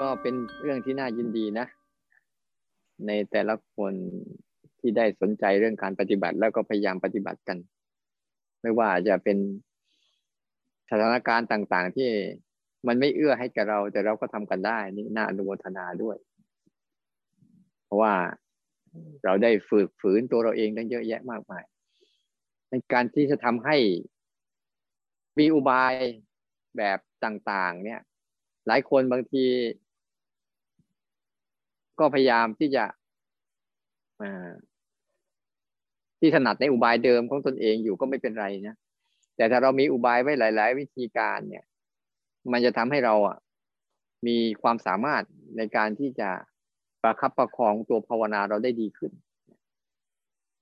ก็เป็นเรื่องที่น่ายินดีนะ ในแต่ละคนที่ได้สนใจเรื่องการปฏิบัติแล้วก็พยายามปฏิบัติกัน ไม่ว่าจะเป็นสถานการณ์ต่างๆ ที่มันไม่เอื้อให้กับเรา แต่เราก็ทำกันได้ นี่น่าอนุโมทนาด้วย เพราะว่าเราได้ฝึกฝืนตัวเราเองตั้งเยอะแยะมากมาย ในการที่จะทำให้มีอุบายแบบต่าง ๆ เนี่ย หลายคนบางที ก็พยายามที่จะที่ถนัดในอุบายเดิมของตนเองอยู่ก็ไม่เป็นไรนะแต่ถ้าเรามีอุบายไว้หลาย ๆ วิธีการเนี่ย มันจะทำให้เราอะ มีความสามารถในการที่จะประคับประคองตัวภาวนาเราได้ดีขึ้น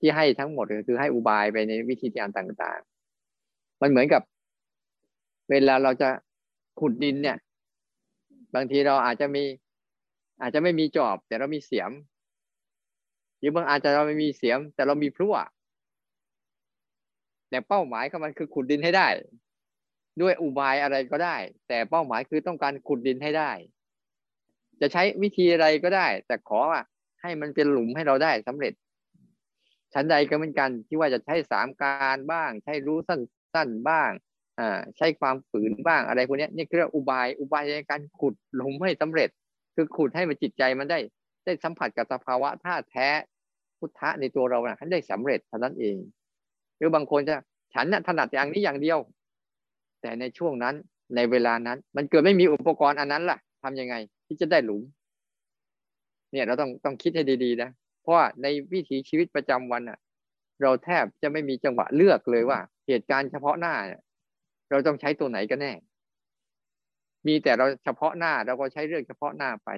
ที่ให้ทั้งหมดก็คือให้อุบายไปในวิธีการต่าง ๆ มันเหมือนกับ เวลาเราจะขุดดินเนี่ย บางทีเราอาจจะมี อาจจะไม่มีจอบ แต่เรามีเสียม หรือบางอาจจะเราไม่มีเสียม แต่เรามีพลั่วแต่เป้าหมายของมันคือขุดดินให้ได้ ด้วยอุบายอะไรก็ได้ แต่เป้าหมายคือต้องการขุดดินให้ได้ จะใช้วิธีอะไรก็ได้ แต่ขอให้มันเป็นหลุมให้เราได้สำเร็จชั้นใดก็เหมือนกันที่ว่าจะใช้สามการบ้าง ใช้รู้สั้นๆบ้างอ่าใช้ความฝืนบ้างอะไรพวกนี้นี่คืออุบายอุบายในการขุดหลุมให้สำเร็จ คือขุดให้มันจิตใจมันได้ ได้สัมผัสกับสภาวะธาแท้พุทธะในตัวเรานะให้ได้สำเร็จเท่านั้นเองรือบางคนจะฉันน่ะถนัดอย่างนี้อย่างเดียว แต่ในช่วงนั้นในเวลานั้น มันเกิดไม่มีอุปกรณ์อันนั้นล่ะ ทํำยังไงที่จะได้หลุม เนี่ยเราต้องต้องคิดให้ดีๆนะเพราะว่าในวิถีชีวิตประจำวันอะ เราแทบจะไม่มีจังหวะเลือกเลยว่า เหตุการณ์เฉพาะหน้า เราต้องใช้ตัวไหนกันแน่ มีแต่เราเฉพาะหน้าเราก็ใช้เรื่องเฉพาะหน้าไป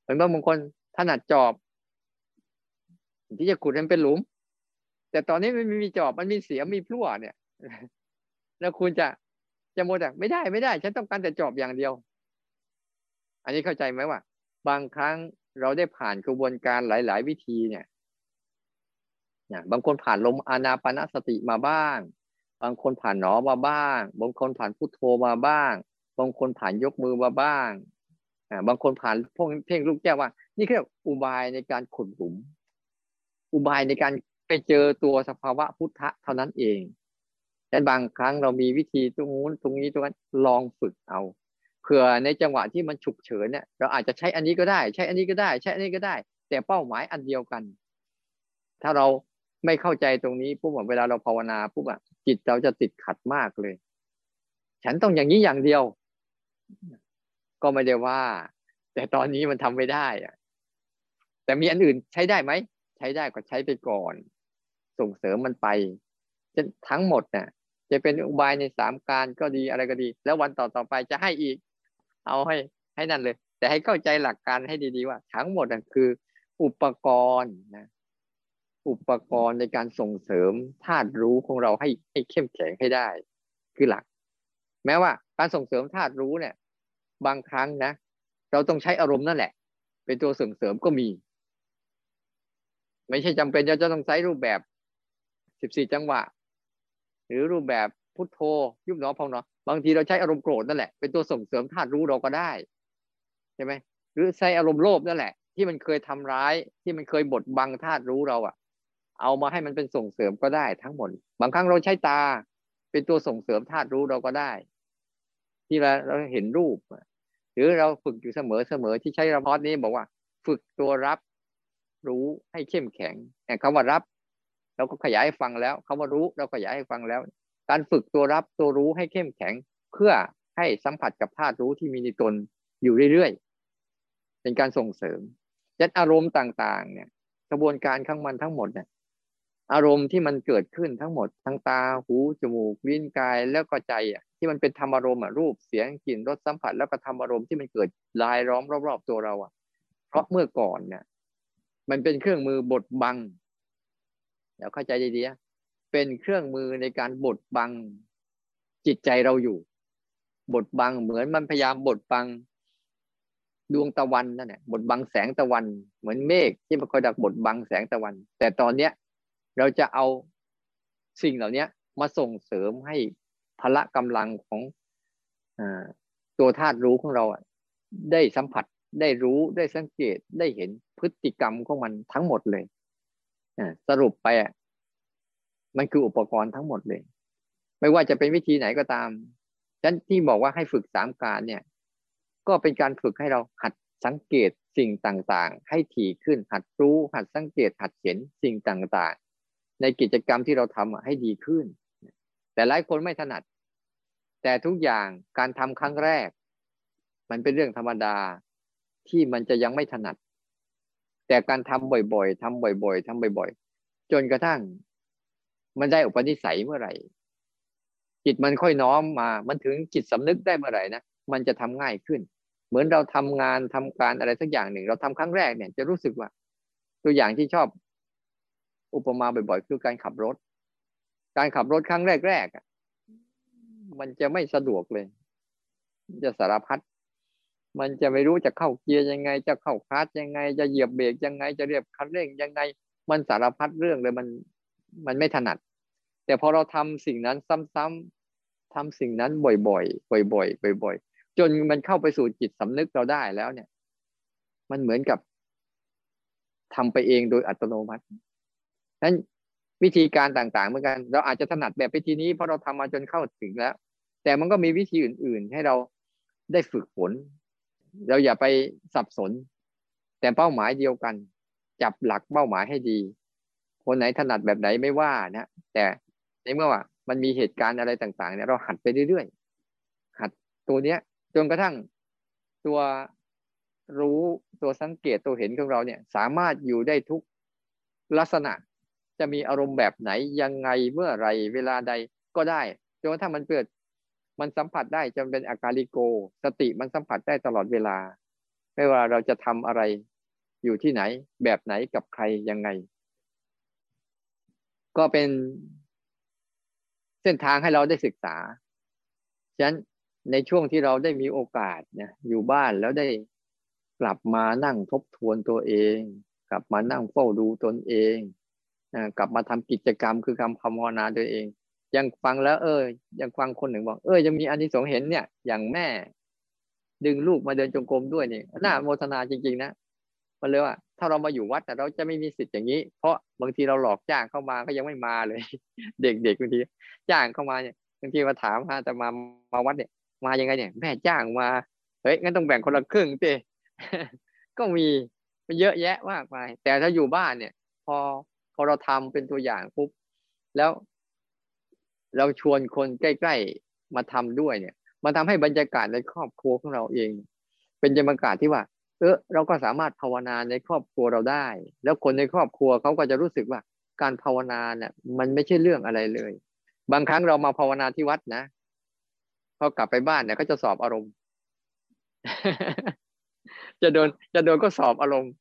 เหมือนบางคนถนัดจอบ ที่จะขุดให้เป็นหลุม แต่ตอนนี้มันมีจอบมันมีเสียมีพลั่วเนี่ย แล้วคุณจะจะโมแต่ไม่ได้ไม่ได้ ฉันต้องการแต่จอบอย่างเดียว อันนี้เข้าใจไหมว่า บางครั้งเราได้ผ่านกระบวนการหลาย ๆ วิธีเนี่ยเนี่ยบางคนผ่านลมอานาปนสติมาบ้าง บางคนผ่านหนอมาบ้าง บางคนผ่านพุทโธมาบ้าง บางคนผ่านยกมือมาบ้างอ่าบางคนผ่านพวกเพ่งลูกแก้วว่า นี่คืออุบายในการขุดหลุม อุบายในการไปเจอตัวสภาวะพุทธะเท่านั้นเองแต่บางครั้งเรามีวิธีตรงนู้นตรงนี้ตรงนั้นลองฝึกเอาเผื่อในจังหวะที่มันฉุกเฉินเนี่ยเราอาจจะใช้อันนี้ก็ได้ ใช้อันนี้ก็ได้ ใช้อันนี้ก็ได้ แต่เป้าหมายอันเดียวกัน ถ้าเราไม่เข้าใจตรงนี้ปุ๊บเวลาเราภาวนาปุ๊บอะจิตเราจะติดขัดมากเลย ฉันต้องอย่างนี้อย่างเดียว ก็ไม่ได้ว่า แต่ตอนนี้มันทำไม่ได้อะแต่มีอันอื่นใช้ได้ไหมใช้ได้ก็ใช้ไปก่อน ส่งเสริมมันไปทั้งหมดเนี่ยจะเป็นอุบายในสามการก็ดีอะไรก็ดี แล้ววันต่อต่อไปจะให้อีก เอาให้ให้นั่นเลย แต่ให้เข้าใจหลักการให้ดีๆว่า ทั้งหมดนั่นคือ อุปกรณ์นะอุปกรณ์ในการส่งเสริมธาตุรู้ของเราให้ให้เข้มแข็งให้ได้ คือหลัก แม้ว่า การส่งเสริมธาตุรู้เนี่ย บางครั้งนะ เราต้องใช้อารมณ์นั่นแหละ เป็นตัวส่งเสริมก็มี ไม่ใช่จำเป็นจะจะต้องใช้รูปแบบสิบสี่จังหวะ หรือรูปแบบพุทโธยุบหนอพองหนอบางทีเราใช้อารมณ์โกรธนั่นแหละเป็นตัวส่งเสริมธาตุรู้เราก็ได้ใช่ไหมหรือใช้อารมณ์โลภนั่นแหละ ที่มันเคยทำร้าย ที่มันเคยบดบังธาตุรู้เราอะเอามาให้มันเป็นส่งเสริมก็ได้ทั้งหมด บางครั้งเราใช้ตา เป็นตัวส่งเสริมธาตุรู้เราก็ได้ ที่เราเราเห็นรูป หรือเราฝึกอยู่เสมอเสมอที่ใช้ระพอดนี้บอกว่า ฝึกตัวรับรู้ให้เข้มแข็งแต่คำว่ารับเราก็ขยายให้ฟังแล้วคาว่ารู้เราขยายให้ฟังแล้ว การฝึกตัวรับตัวรู้ให้เข้มแข็ง เพื่อให้สัมผัสกับธาตุรู้ที่มีในตนอยู่เรื่อยๆเป็นการส่งเสริมยัดอารมณ์ต่าง ๆ เนี่ยกระบวนการข้างมันทั้งหมดเนี่ย อารมณ์ที่มันเกิดขึ้นทั้งหมดทั้งตาหูจมูกลิ้นกายแล้วก็ใจอะที่มันเป็นธรรมอารมณ์อะรูปเสียงกลิ่นรสสัมผัส แล้วก็ธรรมอารมณ์ที่มันเกิดลายล้อมรอบๆตัวเราอะ เพราะเมื่อก่อนเนี่ยมันเป็นเครื่องมือบดบังเดี๋ยวเข้าใจดีๆเป็นเครื่องมือในการบดบังจิตใจเราอยู่ บดบังเหมือนมันพยายามบดบังดวงตะวันนั่นแหละบดบังแสงตะวัน เหมือนเมฆที่มันคอยดักบดบังแสงตะวัน แต่ตอนเนี้ย เราจะเอาสิ่งเหล่านี้มาส่งเสริมให้พละกำลังของอตัวธาตุรู้ของเราได้สัมผัสได้รู้ได้สังเกตได้เห็นพฤติกรรมของมันทั้งหมดเลยสรุปไปมันคืออุปกรณ์ทั้งหมดเลย ไม่ว่าจะเป็นวิธีไหนก็ตามฉันที่บอกว่าให้ฝึกสามการเนี่ย ก็เป็นการฝึกให้เราหัดสังเกตสิ่งต่างๆ ให้ถี่ขึ้นหัดรู้หัดสังเกตหัดเห็นสิ่งต่างๆ ในกิจกรรมที่เราทำให้ดีขึ้น แต่หลายคนไม่ถนัด แต่ทุกอย่างการทำครั้งแรก มันเป็นเรื่องธรรมดาที่มันจะยังไม่ถนัด แต่การทำบ่อยๆทำบ่อย ๆทำบ่อย ๆ จนกระทั่ง มันได้อุปนิสัยเมื่อไหร่ จิตมันค่อยน้อมมา มันถึงจิตสำนึกได้เมื่อไหร่นะมันจะทำง่ายขึ้น เหมือนเราทำงานทำการอะไรสักอย่างหนึ่ง เราทำครั้งแรกเนี่ยจะรู้สึกว่า ตัวอย่างที่ชอบ อุปมาบ่อยๆ คือการขับรถ การขับรถครั้งแรกๆมันจะไม่สะดวกเลย จะสารพัดมันจะไม่รู้จะเข้าเกียร์ยังไง จะเข้าคลัตยังไง จะเหยียบเบรกยังไง จะเรียบคันเร่งยังไง มันสารพัดเรื่องเลยมันมันไม่ถนัด แต่พอเราทำสิ่งนั้นซ้ำๆทำสิ่งนั้นบ่อยๆบ่อยๆบ่อยๆจนมันเข้าไปสู่จิตสำนึกเราได้แล้วเนี่ย มันเหมือนกับทำไปเองโดยอัตโนมัติ นั้นวิธีการต่างๆ เหมือนกัน เราอาจจะถนัดแบบวิธีนี้เพราะเราทำมาจนเข้าถึงแล้ว แต่มันก็มีวิธีอื่น ๆ ให้เราได้ฝึกฝน เราอย่าไปสับสน แต่เป้าหมายเดียวกัน จับหลักเป้าหมายให้ดี คนไหนถนัดแบบไหนไม่ว่านะแต่ในเมื่อว่ามันมีเหตุการณ์อะไรต่างๆเนี่ยเราหัดไปเรื่อยๆหัดตัวเนี้ยจนกระทั่งตัวรู้ตัวสังเกตตัวเห็นของเราเนี่ย สามารถอยู่ได้ทุกลักษณะ จะมีอารมณ์แบบไหนยังไงเมื่อไรเวลาใดก็ได้จนกระทั่งมันเกิด มันสัมผัสได้จนเป็นอาการิโก สติมันสัมผัสได้ตลอดเวลา ไม่ว่าเราจะทำอะไร อยู่ที่ไหน แบบไหนกับใครยังไง ก็เป็น เส้นทางให้เราได้ศึกษาฉะนั้นในช่วงที่เราได้มีโอกาสเนี่ยอยู่บ้านแล้วได้กลับมานั่งทบทวนตัวเอง กลับมานั่งเฝ้าดูตนเอง กลับมาทำกิจกรรมคือการภาวนาตัวเอง ยังฟังแล้ว เออ ยังฟังคนหนึ่งบอก เออยังมีอันที่สงเห็นเนี่ย อย่างแม่ ดึงลูกมาเดินจงกรมด้วยนี่น่าโมทนาจริงๆนะมันเลยว่า ถ้าเรามาอยู่วัดแต่เราจะไม่มีสิทธิ์อย่างนี้ เพราะบางทีเราหลอกจ้างเข้ามาก็ยังไม่มาเลย เด็กๆบางทีจ้างเข้ามาเนี่ยบางทีมาถามฮะแต่มามาวัดเนี่ย มายังไงเนี่ย แม่จ้างมาเฮ้ยงั้นต้องแบ่งคนละครึ่งเต้ก็มีเยอะแยะมากมายแต่ถ้าอยู่บ้านเนี่ย พอ อเราทำเป็นตัวอย่างปุ๊บแล้วเราชวนคนใกล้ ๆมาทำด้วยเนี่ย มันทำให้บรรยากาศในครอบครัวของเราเอง เป็นบรรยากาศที่ว่า เออเราก็สามารถภาวนาในครอบครัวเราได้ แล้วคนในครอบครัวเขาก็จะรู้สึกว่า การภาวนาเนี่ยมันไม่ใช่เรื่องอะไรเลย บางครั้งเรามาภาวนาที่วัดนะพอกลับไปบ้านเนี่ยก็จะสอบอารมณ์ จะโดนจะโดนก็สอบอารมณ์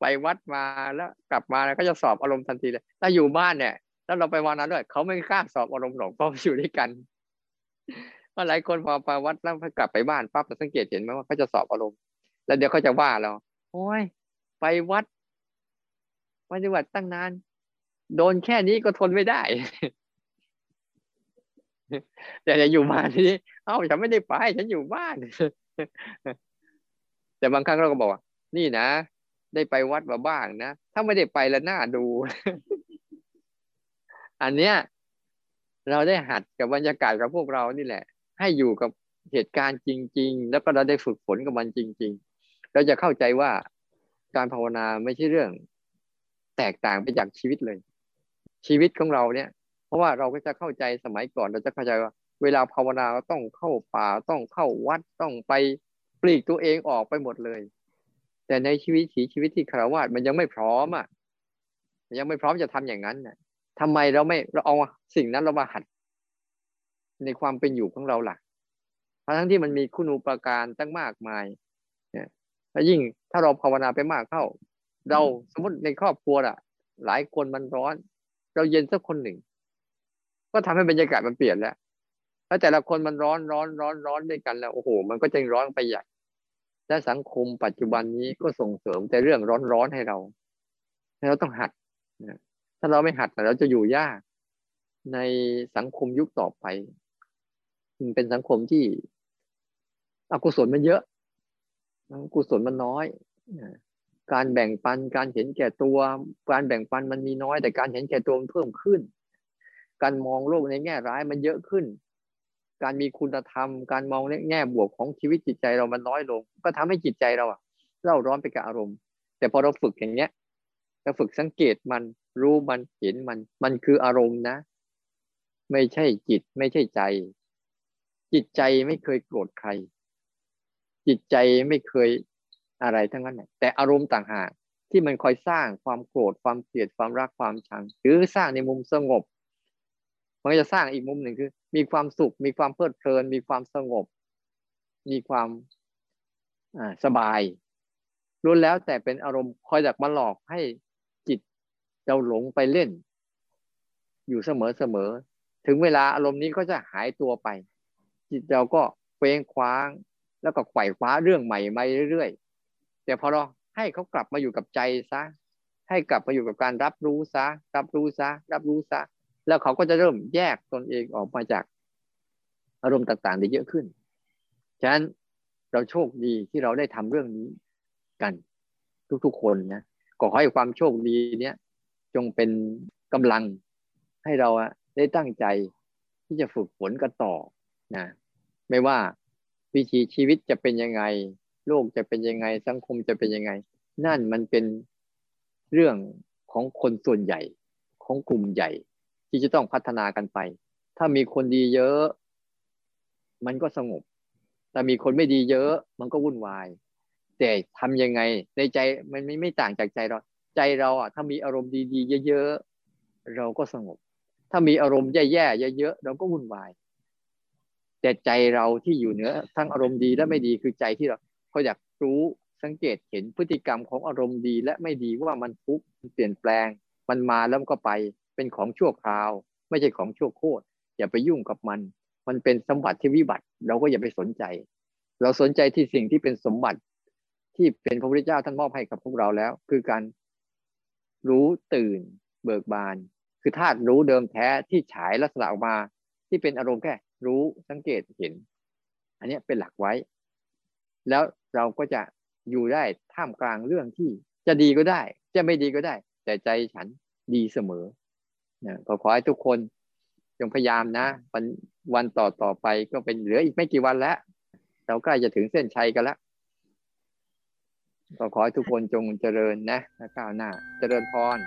ไปวัดมาแล้วกลับมาแล้วก็จะสอบอารมณ์ทันทีเลย ถ้าอยู่บ้านเนี่ยแล้วเราไปวานาด้วยเขาไม่กล้าสอบอารมณ์หรอกเพราะอยู่ด้วยกันว่าหลายคนพอไปวัดแล้วกลับไปบ้านปั๊บจะสังเกตเห็นไหมว่าเขาจะสอบอารมณ์ แล้วเดี๋ยวเขาจะว่าเราโอ้ยไปวัดปฏิบัติตั้งนาน โดนแค่นี้ก็ทนไม่ได้ แต่จะอยู่บ้านที่เอ้าฉันไม่ได้ไป ฉันอยู่บ้าน แต่บางครั้งเราก็บอกว่า นี่นะ ได้ไปวัดมาบ้างนะ ถ้าไม่ได้ไปแล้วน่าดู อันเนี้ย เราได้หัดกับบรรยากาศกับพวกเรานี่แหละ ให้อยู่กับเหตุการณ์จริง ๆ แล้วก็เราได้ฝึกฝนกับมันจริง ๆ เราจะเข้าใจว่าการภาวนาไม่ใช่เรื่อง แตกต่างไปจากชีวิตเลย ชีวิตของเราเนี่ย เพราะว่าเราก็จะเข้าใจสมัยก่อน เราจะเข้าใจว่า เวลาภาวนาต้องเข้าป่าต้องเข้าวัดต้องไปปลีกตัวเองออกไปหมดเลย แต่ในชีวิตถีชีวิตที่คารวะมันยังไม่พร้อมอะยังไม่พร้อมจะทำอย่างนั้นน่ะทำไมเราไม่เราเอาสิ่งนั้นเรามาหัด ในความเป็นอยู่ของเราหลักทั้งที่มันมีคุณูปการตั้งมากมายเนี่ยแล้วยิ่งถ้าเราภาวนาไปมากเข้า เราสมมติในครอบครัวอะ หลายคนมันร้อน เราเย็นสักคนหนึ่ง ก็ทำให้บรรยากาศมันเปลี่ยนแล้วถ้าแต่ละคนมันร้อนร้อนร้อนร้อนด้วยกันแล้วโอ้โห มันก็จะร้อนไปใหญ่ และสังคมปัจจุบันนี้ก็ส่งเสริมแต่เรื่องร้อนร้อนให้เราให้เราต้องหัดถ้าเราไม่หัดเราจะอยู่ยากในสังคมยุคต่อไปมันเป็นสังคมที่อกุศลมันเยอะกุศลมันน้อย การแบ่งปันการเห็นแก่ตัว การแบ่งปันมันมีน้อย แต่การเห็นแก่ตัวมันเพิ่มขึ้น การมองโลกในแง่ร้ายมันเยอะขึ้น การมีคุณธรรม การมองในแง่บวกของชีวิตจิตใจเรามันน้อยลง ก็ทำให้จิตใจเราอะเร่าร้อนไปกับอารมณ์ แต่พอเราฝึกอย่างเงี้ยเราฝึกสังเกตมันรู้มันเห็นมัน มันคืออารมณ์นะ ไม่ใช่จิตไม่ใช่ใจ จิตใจไม่เคยโกรธใคร จิตใจไม่เคยอะไรทั้งนั้นแต่อารมณ์ต่างหากที่มันคอยสร้างความโกรธความเกลียดความรักความชัง หรือสร้างในมุมสงบ มันจะสร้างอีกมุมหนึ่งคือ มีความสุข มีความเพลิดเพลิน มีความสงบ มีความสบายรู้แล้วแต่เป็นอารมณ์คอยดักมาหลอกให้จิตเราหลงไปเล่น อยู่เสมอเสมอถึงเวลาอารมณ์นี้ก็จะหายตัวไป จิตเราก็เฟ้งคว้าง แล้วก็ไขว่คว้าเรื่องใหม่มาเรื่อยๆแต่พอเราให้เขากลับมาอยู่กับใจซะให้กลับมาอยู่กับการรับรู้ซะ รับรู้ซะ รับรู้ซะ แล้วเขาก็จะเริ่มแยกตนเองออกมาจากอารมณ์ต่างๆ ได้เยอะขึ้น ฉะนั้นเราโชคดีที่เราได้ทำเรื่องนี้กันทุกๆคนนะก็ขอให้ความโชคดีเนี้ยจงเป็นกำลังให้เราได้ตั้งใจที่จะฝึกฝนกันต่อนะไม่ว่าวิธีชีวิตจะเป็นยังไง โลกจะเป็นยังไงสังคมจะเป็นยังไง นั่นมันเป็นเรื่องของคนส่วนใหญ่ของกลุ่มใหญ่ ที่จะต้องพัฒนากันไป ถ้ามีคนดีเยอะ มันก็สงบ แต่มีคนไม่ดีเยอะ มันก็วุ่นวาย แต่ทำยังไงในใจมันไม่ไม่ต่างจากใจเรา ใจเราอะถ้ามีอารมณ์ดีๆเยอะๆเราก็สงบ ถ้ามีอารมณ์แย่ๆเยอะๆเราก็วุ่นวาย แต่ใจเราที่อยู่เหนือทั้งอารมณ์ดีและไม่ดีคือใจที่เราเขาอยากรู้สังเกตเห็นพฤติกรรมของอารมณ์ดีและไม่ดีว่ามันทุกข์เปลี่ยนแปลง มันมาแล้วก็ไป เป็นของชั่วคราว ไม่ใช่ของชั่วโคตรอย่าไปยุ่งกับมัน มันเป็นสมบัติที่วิบัติ เราก็อย่าไปสนใจ เราสนใจที่สิ่งที่เป็นสมบัติที่เป็นพระพุทธเจ้าท่านมอบให้กับพวกเราแล้ว คือการรู้ตื่นเบิกบาน คือธาตุรู้เดิมแท้ที่ฉายลักษณะออกมา ที่เป็นอารมณ์แค่รู้สังเกตเห็น อันนี้เป็นหลักไว้ แล้วเราก็จะอยู่ได้ท่ามกลางเรื่องที่จะดีก็ได้ จะไม่ดีก็ได้ แต่ใจฉันดีเสมอ นะขอขอให้ทุกคนจงพยายามนะวันวันต่อต่อไปก็เป็นเหลืออีกไม่กี่วันแล้ว เราใกล้จะถึงเส้นชัยกันแล้วก็ขอให้ทุกคนจงเจริญนะก้าวหน้า เจริญพร